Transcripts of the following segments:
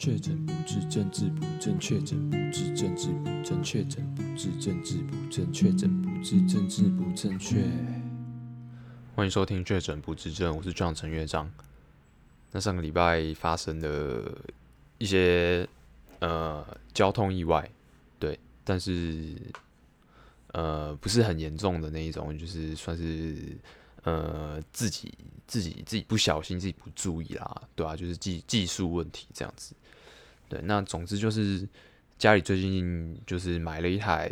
确诊不治，政治不正确；诊不治，政治不正确；诊不治，政治不正确；诊不治，政治不正确。欢迎收听《确诊不治症》，我是 John 陈乐章。那上个礼拜发生的一些呃交通意外，对，但是呃不是很严重的那一种，就是算是呃自己自己自己不小心，自己不注意啦，对啊，就是技技术问题这样子。对，那总之就是家里最近就是买了一台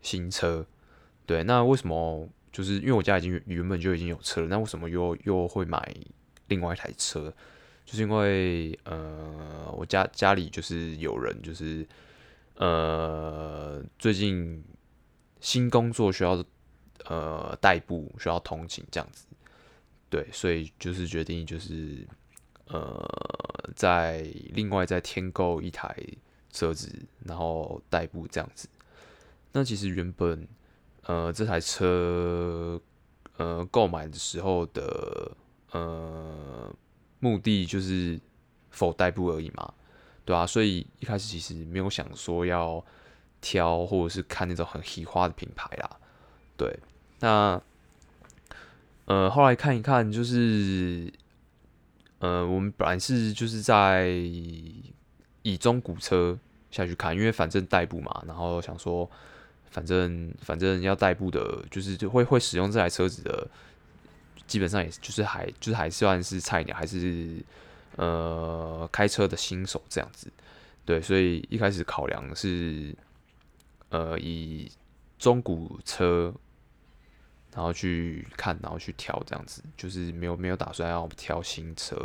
新车。对，那为什么就是因为我家已经原本就已经有车了，那为什么又又会买另外一台车？就是因为呃，我家家里就是有人就是呃，最近新工作需要呃代步，需要通勤这样子。对，所以就是决定就是。呃，再另外再添购一台车子，然后代步这样子。那其实原本呃这台车呃购买的时候的呃目的就是否代步而已嘛，对啊，所以一开始其实没有想说要挑或者是看那种很喜花的品牌啦，对。那呃后来看一看就是。呃，我们本来是就是在以中古车下去看，因为反正代步嘛，然后想说，反正反正要代步的，就是就会会使用这台车子的，基本上也就是还就是还算是菜鸟，还是呃开车的新手这样子，对，所以一开始考量是呃以中古车。然后去看，然后去挑这样子，就是没有没有打算要挑新车，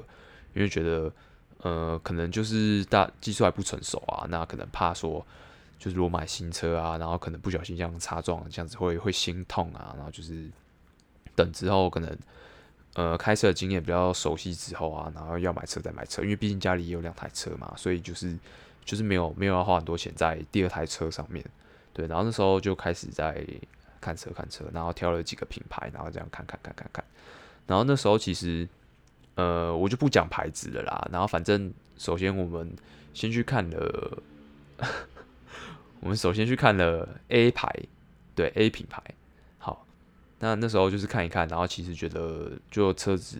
因为觉得呃可能就是大技术还不成熟啊，那可能怕说就是如果买新车啊，然后可能不小心这样擦撞，这样子会会心痛啊，然后就是等之后可能呃开车的经验比较熟悉之后啊，然后要买车再买车，因为毕竟家里也有两台车嘛，所以就是就是没有没有要花很多钱在第二台车上面，对，然后那时候就开始在。看车看车，然后挑了几个品牌，然后这样看看看看看，然后那时候其实，呃，我就不讲牌子了啦。然后反正首先我们先去看了，我们首先去看了 A 牌，对 A 品牌。好，那那时候就是看一看，然后其实觉得就车子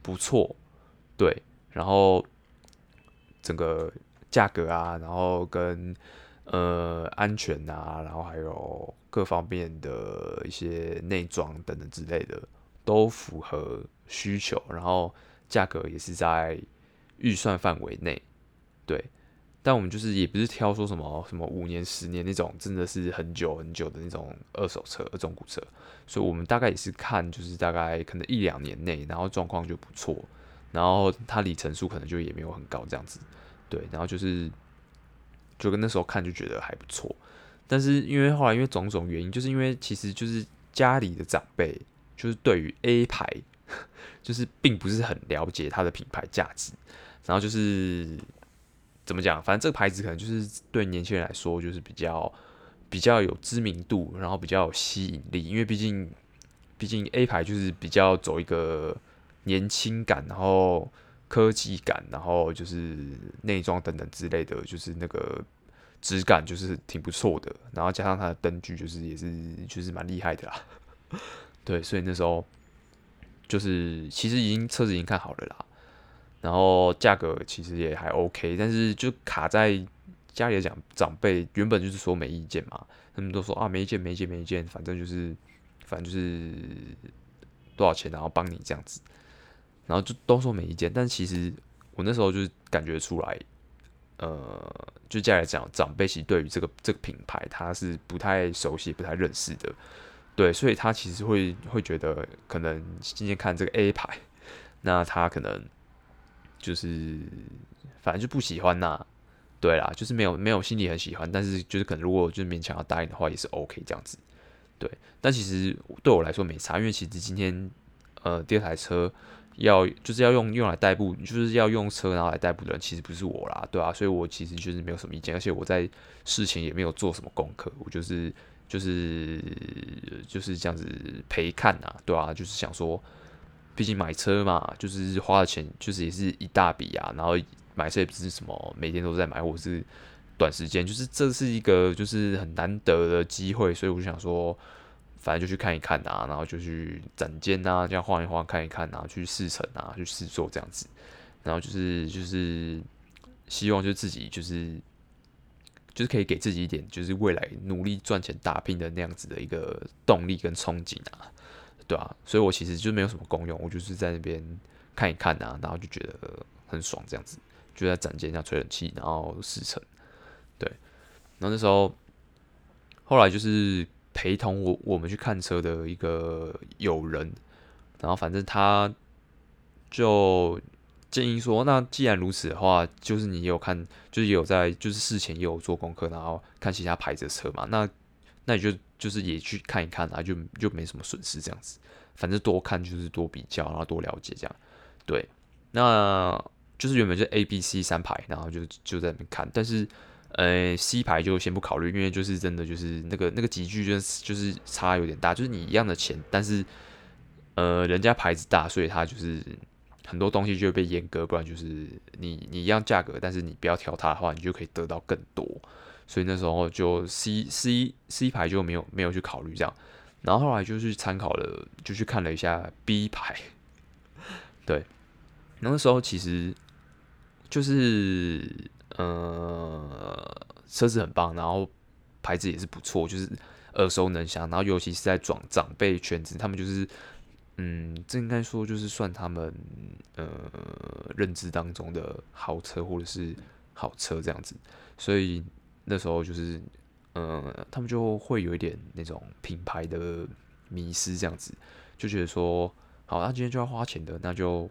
不错，对，然后整个价格啊，然后跟。呃，安全、啊，然后还有各方面的一些内装等等之类的，都符合需求，然后价格也是在预算范围内，对。但我们就是也不是挑说什么什么五年、十年那种，真的是很久很久的那种二手车、二中古车，所以我们大概也是看，就是大概可能一两年内，然后状况就不错，然后它里程数可能就也没有很高这样子，对，然后就是。就跟那时候看就觉得还不错，但是因为后来因为种种原因，就是因为其实就是家里的长辈就是对于 A 牌 就是并不是很了解它的品牌价值，然后就是怎么讲，反正这个牌子可能就是对年轻人来说就是比较比较有知名度，然后比较有吸引力，因为毕竟毕竟 A 牌就是比较走一个年轻感，然后。科技感，然后就是内装等等之类的，就是那个质感就是挺不错的，然后加上它的灯具就是也是就是蛮厉害的啦。对，所以那时候就是其实已经车子已经看好了啦，然后价格其实也还 OK，但是就卡在家里讲长辈原本就是说没意见嘛，他们都说啊没意见没意见没意见，反正就是反正就是多少钱然后帮你这样子。然后就都说没意见，但其实我那时候就是感觉出来，呃，就家里讲长辈其实对于这个这个品牌他是不太熟悉、不太认识的，对，所以他其实会会觉得可能今天看这个 A 牌，那他可能就是反正就不喜欢呐、对啦，就是没有没有心里很喜欢，但是就是可能如果就是勉强要答应的话也是 OK 这样子，对，但其实对我来说没差，因为其实今天呃第二台车。要就是要用用来代步，就是要用车然后来代步的人，其实不是我啦，对啊，所以我其实就是没有什么意见，而且我在事前也没有做什么功课，我就是就是就是这样子陪看啊，对啊，就是想说，毕竟买车嘛，就是花的钱就是也是一大笔啊，然后买车也不是什么每天都在买，或者是短时间，就是这是一个就是很难得的机会，所以我就想说，反正就去看一看啊，然后就去展间啊，这样晃一晃看一看啊，去试乘啊，去试坐这样子，然后就是就是希望就自己就是。就是可以给自己一点，就是未来努力赚钱打拼的那样子的一个动力跟憧憬啊，对啊，所以我其实就没有什么功用，我就是在那边看一看啊，然后就觉得很爽，这样子就在展间下吹冷气，然后试乘，对。然后那时候后来就是陪同我我们去看车的一个友人，然后反正他就。建议说，那既然如此的话，就是你有看，就是有在，就是事前也有做功课，然后看其他牌子的车嘛。那那你就就是也去看一看啊，就就没什么损失这样子。反正多看就是多比较，然后多了解这样。对，那就是原本就 A、B、C 三排，然后就就在那边看。但是呃，C 牌就先不考虑，因为就是真的就是那个那个级距就是就是差有点大，就是你一样的钱，但是呃人家牌子大，所以他就是。很多东西就会被阉割，不然就是你你一样价格，但是你不要挑它的话，你就可以得到更多。所以那时候就 C C C 牌就没有没有去考虑这样，然后后来就去参考了，就去看了一下 B 牌。对，那时候其实就是呃车子很棒，然后牌子也是不错，就是耳熟能详，然后尤其是在长长辈圈子，他们就是。嗯，这应该说就是算他们呃认知当中的豪车或者是好车这样子，所以那时候就是呃他们就会有一点那种品牌的迷失这样子，就觉得说好，那今天就要花钱的，那就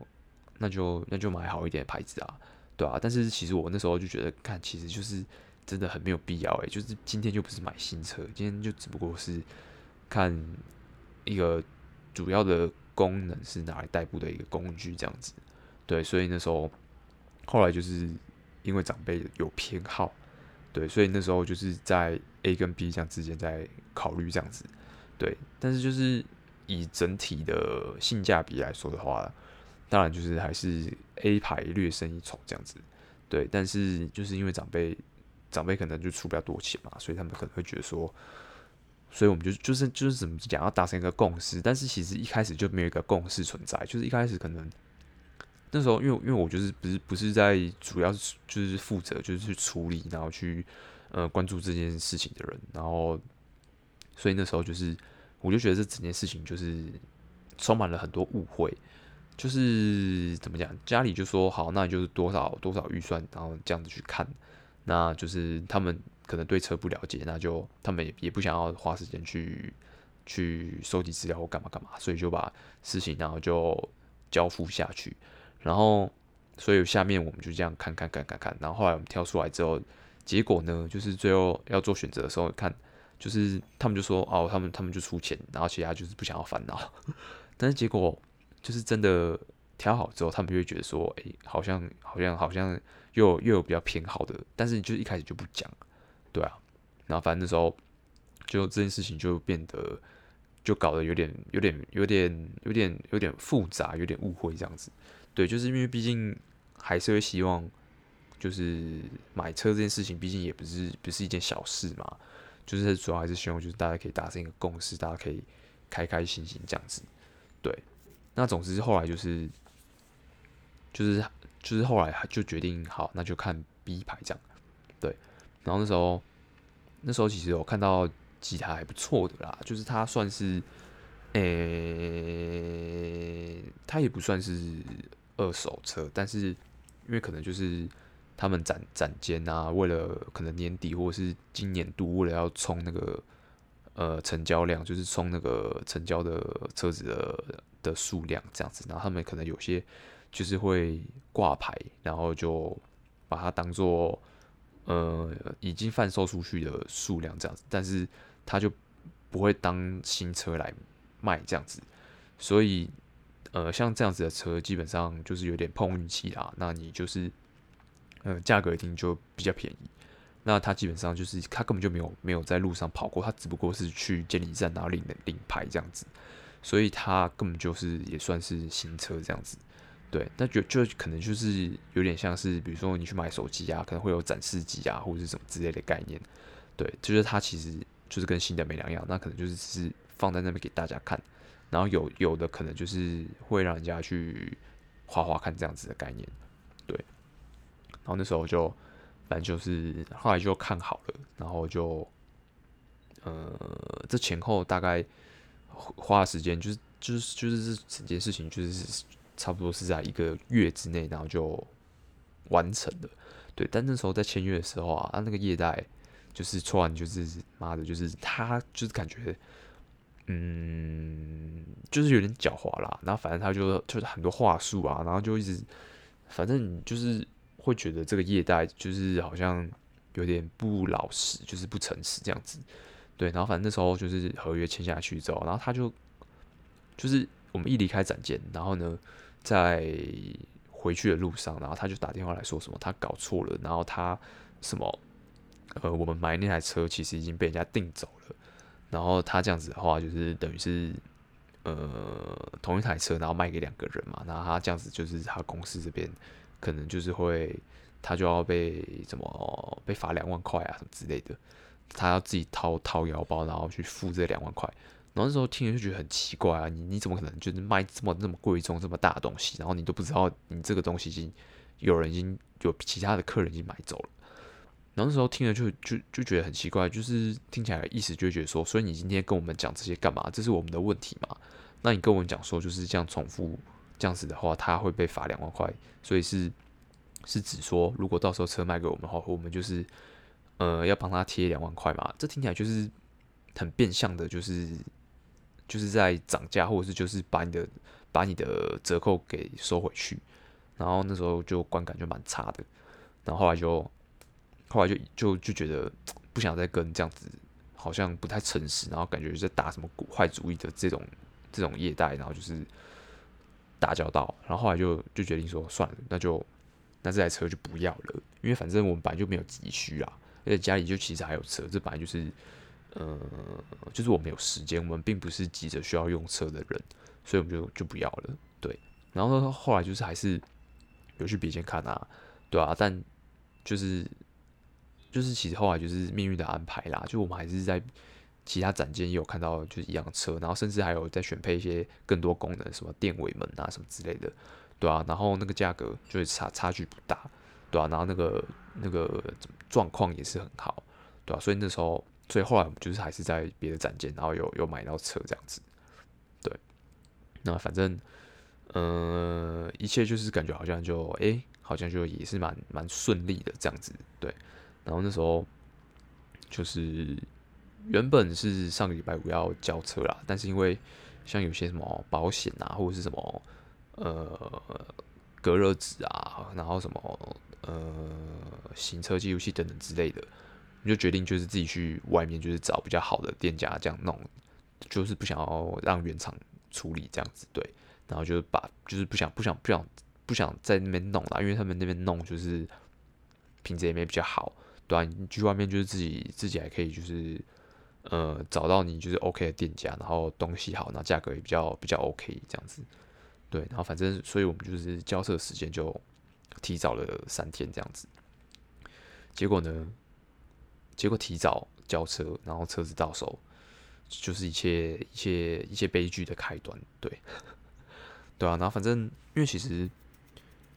那就那就买好一点的牌子啊，对啊。但是其实我那时候就觉得，看其实就是真的很没有必要诶，就是今天就不是买新车，今天就只不过是看一个。主要的功能是拿来代步的一个工具，这样子，对，所以那时候后来就是因为长辈有偏好，对，所以那时候就是在 A 跟 B 这样之间在考虑这样子，对，但是就是以整体的性价比来说的话，当然就是还是 A 牌略胜一筹这样子，对，但是就是因为长辈长辈可能就出不了多钱嘛，所以他们可能会觉得说。所以我们就就是就是怎么讲，要达成一个共识，但是其实一开始就没有一个共识存在，就是一开始可能那时候，因为因为我就是不是不是在主要就是负责就是去处理，然后去呃关注这件事情的人，然后所以那时候就是我就觉得这整件事情就是充满了很多误会，就是怎么讲，家里就说好，那就是多少多少预算，然后这样子去看，那就是他们。可能对车不了解，那就他们也也不想要花时间去去收集资料或干嘛干嘛，所以就把事情然后就交付下去，然后所以下面我们就这样看看看看看，然后后来我们挑出来之后，结果呢就是最后要做选择的时候看，就是他们就说哦，他们他们就出钱，然后其他就是不想要烦恼，但是结果就是真的调好之后，他们就会觉得说，哎，好像好像好像又又有比较偏好的，但是就一开始就不讲。对啊，然后反正那时候就这件事情就变得就搞得有点有点有点有点有点复杂，有点误会这样子。对，就是因为毕竟还是会希望，就是买车这件事情，毕竟也不是不是一件小事嘛。就是主要还是希望就是大家可以达成一个共识，大家可以开开心心这样子。对，那总之后来就是就是就是后来就决定好，那就看 B 牌这样。对。然后那时候，那时候其实有看到几台还不错的啦，就是它算是，诶、它也不算是二手车，但是因为可能就是他们展展间啊，为了可能年底或者是今年度，为了要冲那个呃成交量，就是冲那个成交的车子的的数量这样子，然后他们可能有些就是会挂牌，然后就把它当做。呃，已经贩售出去的数量这样子，但是他就不会当新车来卖这样子，所以呃，像这样子的车基本上就是有点碰运气啦。那你就是呃，价格一定就比较便宜。那他基本上就是他根本就没有没有在路上跑过，他只不过是去监理站然后领领牌这样子，所以它根本就是也算是新车这样子。对，那就就可能就是有点像是，比如说你去买手机啊，可能会有展示机啊，或者是什么之类的概念。对，就是它其实就是跟新的没两样，那可能就是是放在那边给大家看，然后有有的可能就是会让人家去画画看这样子的概念。对，然后那时候就反正就是后来就看好了，然后就呃，这前后大概花的时间就是就是就是整件事情就是。差不多是在一个月之内，然后就完成了。对，但那时候在签约的时候啊，啊，那个业代就是突然就是妈的，就是他就是感觉，嗯，就是有点狡猾啦。然后反正他就就是很多话术啊，然后就一直，反正就是会觉得这个业代就是好像有点不老实，就是不诚实这样子。对，然后反正那时候就是合约签下去之后，然后他就就是我们一离开展间，然后呢。在回去的路上，然后他就打电话来说什么他搞错了，然后他什么呃，我们买那台车其实已经被人家订走了，然后他这样子的话就是等于是呃同一台车，然后卖给两个人嘛，然后他这样子就是他公司这边可能就是会他就要被怎么被罚两万块啊什么之类的，他要自己掏掏腰包，然后去付这两万块。然后那时候听了就觉得很奇怪啊，你你怎么可能就是卖这么那么贵重这么大的东西，然后你都不知道你这个东西已经有人已经有其他的客人已经买走了。然后那时候听了就就就觉得很奇怪，就是听起来意思就觉得说，所以你今天跟我们讲这些干嘛？这是我们的问题嘛？那你跟我们讲说就是这样重复这样子的话，他会被罚两万块，所以是是指说如果到时候车卖给我们的话，我们就是呃要帮他贴两万块嘛？这听起来就是很变相的，就是。就是在涨价，或者是就是把你的把你的折扣给收回去，然后那时候就观感就蛮差的，然后后来就后来就就就觉得不想再跟这样子好像不太诚实，然后感觉在打什么坏主意的这种这种业代，然后就是打交道，然后后来就就决定说算了，那就那这台车就不要了，因为反正我们本来就没有急需啊，而且家里就其实还有车，这本来就是。嗯，就是我们有时间，我们并不是急着需要用车的人，所以我们就就不要了。对，然后后来就是还是有去别间看啊，对啊，但就是就是其实后来就是命运的安排啦，就我们还是在其他展间也有看到就是一样车，然后甚至还有在选配一些更多功能，什么电尾门啊什么之类的，对啊，然后那个价格就是差差距不大，对啊，然后那个那个状况也是很好，对啊，所以那时候。所以后来我们就是还是在别的展间，然后有有买到车这样子，对。那反正，呃，一切就是感觉好像就哎、好像就也是蛮蛮顺利的这样子，对。然后那时候就是原本是上个礼拜五要交车啦，但是因为像有些什么保险啊，或者是什么呃隔热纸啊，然后什么呃行车记录器等等之类的。就决定就是自己去外面就是找比较好的店家这样弄，就是不想要让原厂处理这样子对，然后就把就是不想不想不想不想在那边弄啦，因为他们那边弄就是品质也没比较好，对啊，你去外面就是自己自己还可以就是呃找到你就是 OK 的店家，然后东西好，然后价格也比较比较 OK 这样子，对，然后反正所以我们就是交涉时间就提早了三天这样子，结果呢？结果提早交车，然后车子到手，就是一切一切一切悲剧的开端，对，对啊，然后反正因为其实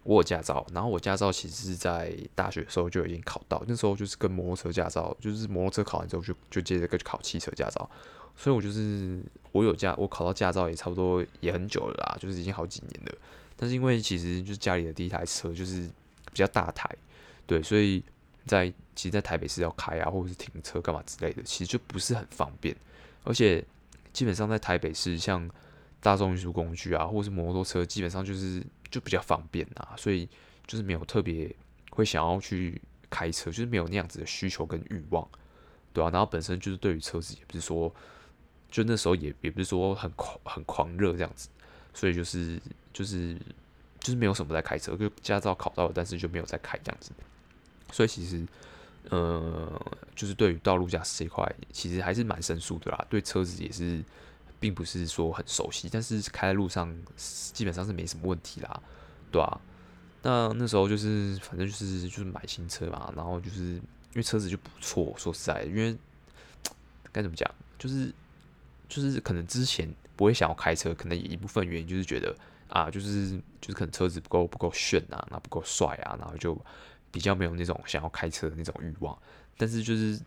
我有驾照，然后我驾照其实是在大学的时候就已经考到，那时候就是跟摩托车驾照，就是摩托车考完之后就就接着去考汽车驾照，所以我就是我有驾，我考到驾照也差不多也很久了啦，就是已经好几年了，但是因为其实就是家里的第一台车就是比较大台，对，所以。在其实，在台北市要开啊，或者是停车干嘛之类的，其实就不是很方便。而且，基本上在台北市，像大众运输工具啊，或者是摩托车，基本上就是就比较方便啊，所以就是没有特别会想要去开车，就是没有那样子的需求跟欲望，对啊，然后本身就是对于车子也不是说，就那时候也也不是说很狂很狂热这样子，所以就是就是就是没有什么在开车，就驾照考到了，但是就没有在开这样子。所以其实，呃，就是对于道路驾驶这一块，其实还是蛮生疏的啦。对车子也是，并不是说很熟悉，但是开在路上基本上是没什么问题啦。对啊，那那时候就是反正就是就是买新车嘛，然后就是因为车子就不错，说实在，因为 该怎么讲，就是就是可能之前不会想要开车，可能一部分原因就是觉得啊，就是就是可能车子不够不够炫啊，那不够帅啊，然后就比较没有那种想要开车的那种欲望。但是就是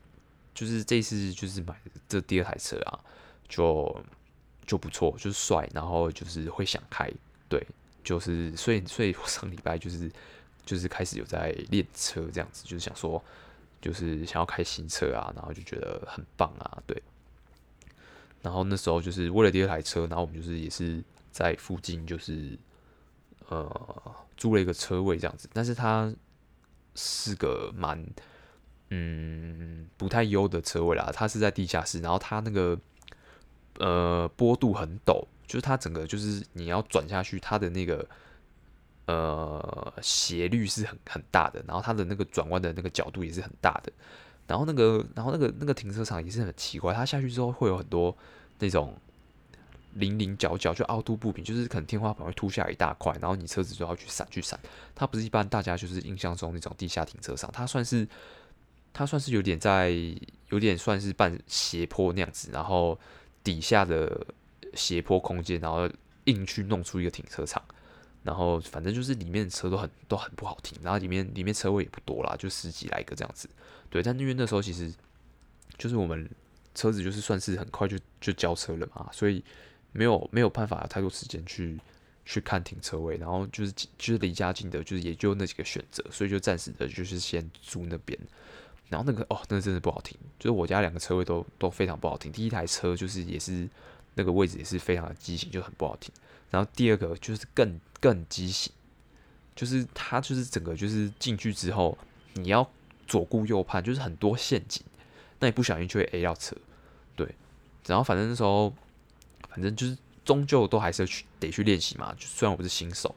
就是这次就是买这第二台车啊，就就不错，就是帅，然后就是会想开，对，就是所以所以我上礼拜就是就是开始有在练车这样子，就是想说就是想要开新车啊，然后就觉得很棒啊，对。然后那时候就是为了第二台车，然后我们就是也是在附近就是呃租了一个车位这样子，但是它是个蛮。嗯，不太优的车位啦，它是在地下室，然后它那个呃坡度很陡，就是它整个就是你要转下去，它的那个呃斜率是很很大的，然后它的那个转弯的那个角度也是很大的，然后那个然后那个那个停车场也是很奇怪，它下去之后会有很多那种棱棱角角，就凹凸不平，就是可能天花板会凸下一大块，然后你车子就要去闪去闪，它不是一般大家就是印象中那种地下停车场，它算是。它算是有点在，有点算是半斜坡那样子，然后底下的斜坡空间，然后硬去弄出一个停车场，然后反正就是里面的车都很都很不好停，然后里面里面车位也不多啦，就十几来个这样子，对，但因为那时候其实就是我们车子就是算是很快就就交车了嘛，所以没有没有办法太多时间去去看停车位，然后就是就是离家近的，就是也就那几个选择，所以就暂时的就是先租那边。然后那个哦，那个真的不好停，就是我家两个车位都都非常不好停。第一台车就是也是那个位置也是非常的畸形，就很不好停。然后第二个就是更更畸形，就是它就是整个就是进去之后，你要左顾右盼，就是很多陷阱，那你不小心就会 A 到车。对，然后反正那时候反正就是终究都还是要去得去练习嘛，就虽然我不是新手，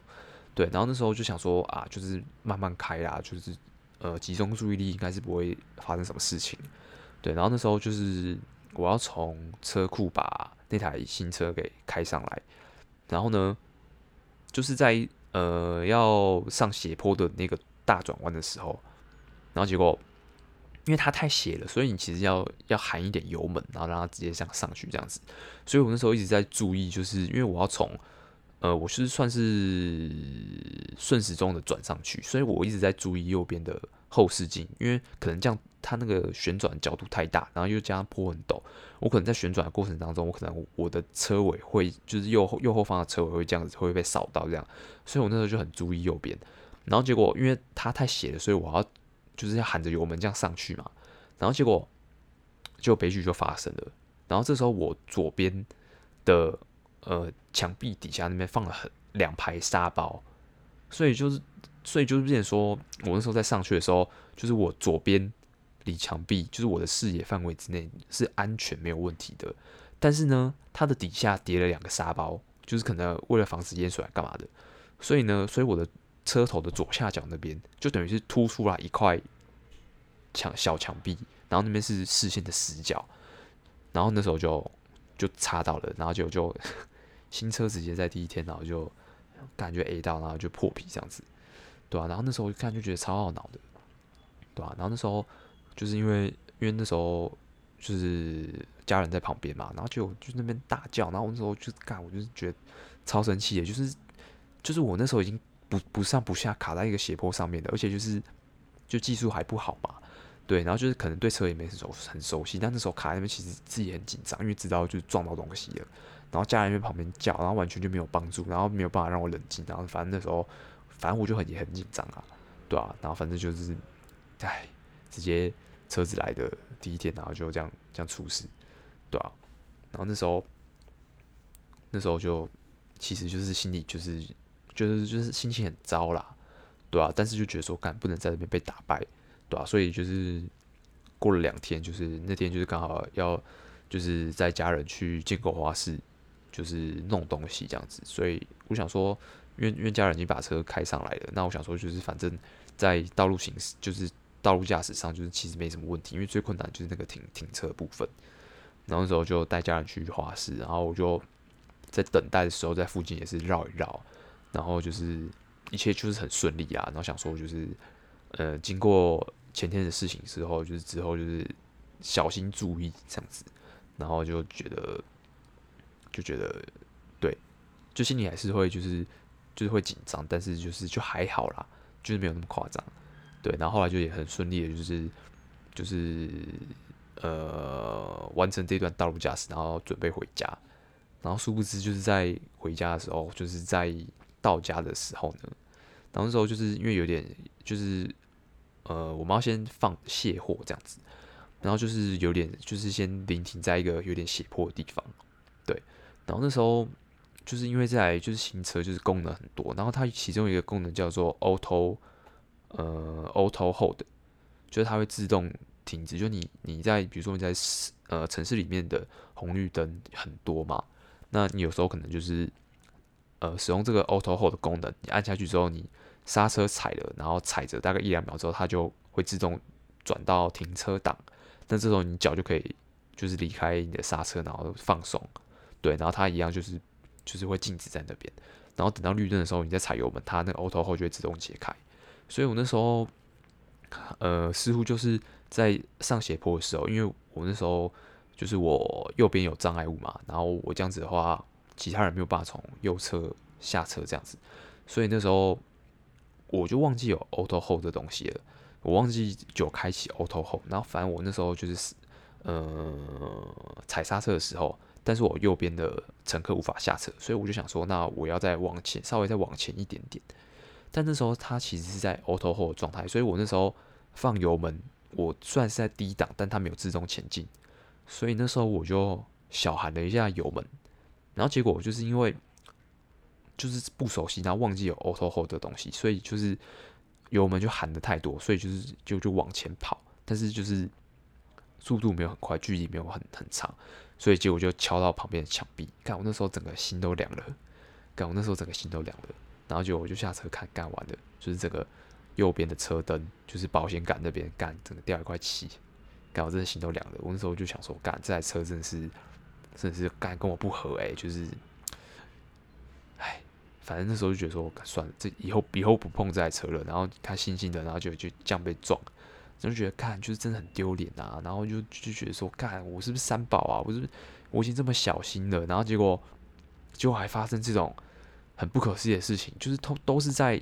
对。然后那时候就想说啊，就是慢慢开啦，就是。呃，集中注意力应该是不会发生什么事情，对。然后那时候就是我要从车库把那台新车给开上来，然后呢，就是在呃要上斜坡的那个大转弯的时候，然后结果因为它太斜了，所以你其实要要含一点油门，然后让它直接这样上去这样子。所以我那时候一直在注意，就是因为我要从呃，我是算是顺时钟的转上去，所以我一直在注意右边的后视镜，因为可能这样它那个旋转角度太大，然后又加上坡很陡，我可能在旋转的过程当中，我可能我的车尾会就是右后右后方的车尾会这样子会被扫到这样，所以我那时候就很注意右边，然后结果因为它太斜了，所以我要就是要喊着油门这样上去嘛，然后结果就悲剧就发生了，然后这时候我左边的。呃，墙壁底下那边放了。很两排沙包，所以就是，所以就是变成说，我那时候在上去的时候，就是我左边离墙壁，就是我的视野范围之内是安全没有问题的。但是呢，它的底下叠了两个沙包，就是可能为了防止淹水干嘛的。所以呢，所以我的车头的左下角那边就等于是凸出来一块墙小墙壁，然后那边是视线的死角，然后那时候就就擦到了，然后就就。新车直接在第一天，然后就感觉 A 到，然后就破皮这样子，对啊，然后那时候一看就觉得超懊恼的，对啊，然后那时候就是因为因为那时候就是家人在旁边嘛，然后就就那边大叫，然后我那时候就干，我就是觉得超生气的，就是就是我那时候已经不不上不下卡在一个斜坡上面的，而且就是就技术还不好嘛，对，然后就是可能对车也没熟很熟悉，但那时候卡在那边其实自己很紧张，因为知道就是撞到东西了。然后家人在旁边叫，然后完全就没有帮助，然后没有办法让我冷静，然后反正那时候，反正我就很也很紧张啊，对啊，然后反正就是，唉，直接车子来的第一天，然后就这样这样出事，对啊，然后那时候，那时候就其实就是心里就是就是就是心情很糟啦，对啊，但是就觉得说干不能在这边被打败，对啊，所以就是过了两天，就是那天就是刚好要就是在家人去建构花市。就是弄东西这样子，所以我想说，因为因为家人已经把车开上来了，那我想说就是反正，在道路行驶，就是道路驾驶上，就是其实没什么问题，因为最困难就是那个停停车部分。然后那时候就带家人去花市，然后我就在等待的时候，在附近也是绕一绕，然后就是一切就是很顺利啊，然后想说就是呃，经过前天的事情之后，就是之后就是小心注意这样子，然后就觉得就觉得对，就心里还是会就是就是会紧张，但是就是就还好啦，就是没有那么夸张，对，然后后来就也很顺利的，就是就是呃完成这段道路驾驶，然后准备回家。然后殊不知，就是在回家的时候，就是在到家的时候呢，然后那时候就是因为有点，就是呃，我们要先放卸货这样子，然后就是有点，就是先临停在一个有点斜坡的地方，对。然后那时候就是因为在就是行车就是功能很多，然后它其中一个功能叫做 Auto 呃 Auto Hold，就是它会自动停止，就你你在比如说你在呃城市里面的红绿灯很多嘛。那你有时候可能就是，呃，使用这个 Auto Hold 的功能，你按下去之后，你刹车踩了，然后踩着大概一两秒之后，它就会自动转到停车档。那这时候你脚就可以就是离开你的刹车，然后放松，对，然后它一样就是就是会静止在那边。然后等到绿灯的时候，你再踩油门，它那个 Auto Hold 就会自动解开。所以我那时候，呃，似乎就是在上斜坡的时候，因为我那时候。就是我右边有障碍物嘛，然后我这样子的话，其他人没有办法从右侧下车这样子，所以那时候我就忘记有 auto hold 这东西了，我忘记就开启 auto hold，然后反正我那时候就是呃踩刹车的时候，但是我右边的乘客无法下车，所以我就想说，那我要再往前，稍微再往前一点点，但那时候它其实是在 auto hold 状态，所以我那时候放油门，我虽然是在低档，但它没有自动前进。所以那时候我就小喊了一下油门，然后结果我就是因为就是不熟悉，然后忘记有 auto hold 的东西，所以就是油门就喊的太多，所以就是就就往前跑，但是就是速度没有很快，距离没有很很长，所以结果就敲到旁边的墙壁。看我那时候整个心都凉了，看我那时候整个心都凉了，然后就我就下车看，干完的，就是这个右边的车灯，就是保险杆那边干，整个掉一块漆。干，我真的心都凉了。我那时候就想说，干，这台车真的是，真的是干跟我不合哎、欸，就是，哎，反正那时候就觉得说，算了，这以后以后不碰这台车了。然后他悻悻的，然后就就这样被撞，就觉得干就是真的很丢脸啊。然后就就觉得说，干我是不是三宝啊？我是不是我已经这么小心了？然后结果结果还发生这种很不可思议的事情，就是都都是在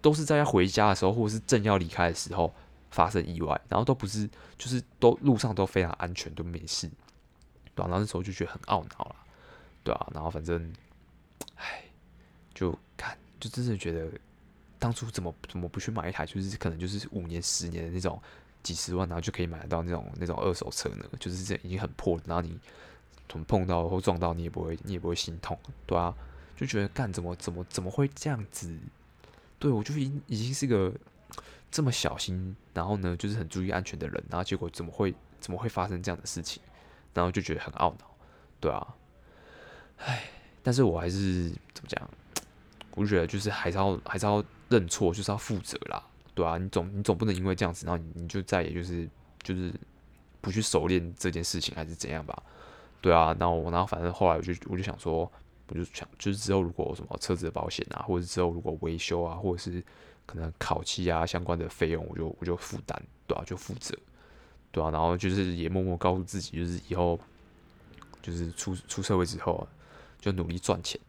都是在要回家的时候，或者是正要离开的时候。发生意外，然后都不是，就是都路上都非常安全，都没事，对啊，然后那时候就觉得很懊恼了，对啊，然后反正，唉，就看，就真的觉得当初怎么怎么不去买一台，就是可能就是五年、十年的那种几十万，然后就可以买得到那种那种二手车呢？就是这已经很破，然后你碰到或撞到，你也不会你也不会心痛，对啊，就觉得干怎么怎么怎么会这样子？对我就已经已经是个。这么小心，然后呢，就是很注意安全的人，然后结果怎么会怎么会发生这样的事情？然后就觉得很懊恼，对啊，唉，但是我还是怎么讲？我就觉得就是还是要还是要认错，就是要负责啦，对啊，你总你总不能因为这样子，然后你你就再也就是就是不去熟练这件事情，还是怎样吧？对啊，然后我然后反正后来我就我就想说，我就想就是之后如果有什么车子的保险啊，或者之后如果维修啊，或者是。可能烤漆啊相关的费用，我就我就负担，对啊，就负责，对啊，然后就是也默默告诉自己，就是以后就是出出社会之后，就努力赚钱，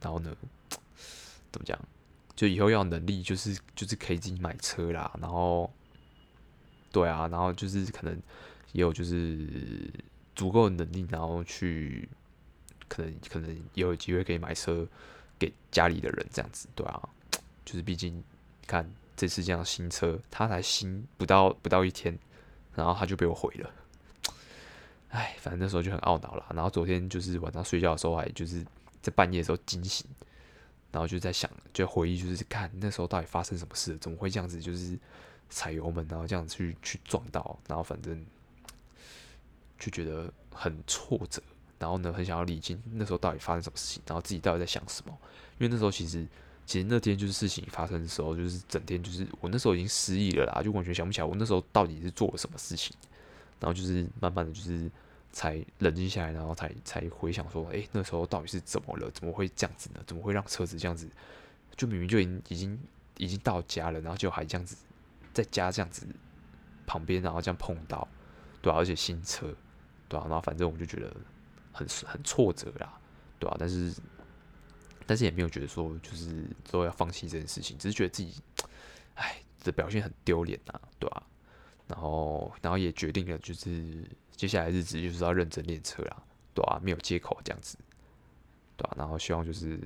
然后呢，怎么讲，就以后要能力，就是就是可以自己买车啦，然后，对啊，然后就是可能也有就是足够的能力，然后去可能可能也有机会可以买车给家里的人这样子，对啊，就是毕竟。看这次这样新车，它才新不到不到一天，然后它就被我毁了。哎，反正那时候就很懊恼了。然后昨天就是晚上睡觉的时候，还就是在半夜的时候惊醒，然后就在想，就回忆，就是看那时候到底发生什么事，怎么会这样子，就是踩油门，然后这样子去去撞到，然后反正就觉得很挫折。然后呢，很想要理清那时候到底发生什么事情，然后自己到底在想什么，因为那时候其实。其实那天就是事情发生的时候，就是整天就是我那时候已经失忆了啦，就完全想不起来我那时候到底是做了什么事情。然后就是慢慢的就是才冷静下来，然后才才回想说，诶，那时候到底是怎么了？怎么会这样子呢？怎么会让车子这样子就明明就已经已经已经到家了，然后就还这样子在家这样子旁边，然后这样碰到，对啊，而且新车，对啊，然后反正我就觉得很很挫折啦，对啊，但是但是也没有觉得说就是都要放弃这件事情，只是觉得自己，哎，这表现很丢脸呐，对吧？然后然后也决定了，就是接下来日子就是要认真练车啦，对啊，没有借口这样子，对啊，然后希望就是。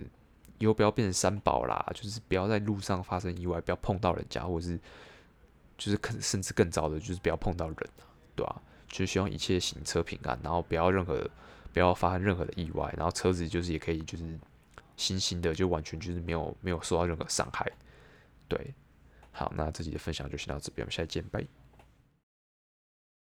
以后不要变成三宝啦，就是不要在路上发生意外，不要碰到人家，或者是就是可甚至更糟的，就是不要碰到人啊，对吧？就希望一切行车平安，然后不要任何不要发生任何的意外，然后车子就是也可以就是新新的，就完全就是没有没有受到任何伤害。对，好，那这集的分享就先到这边，我们下期见，拜。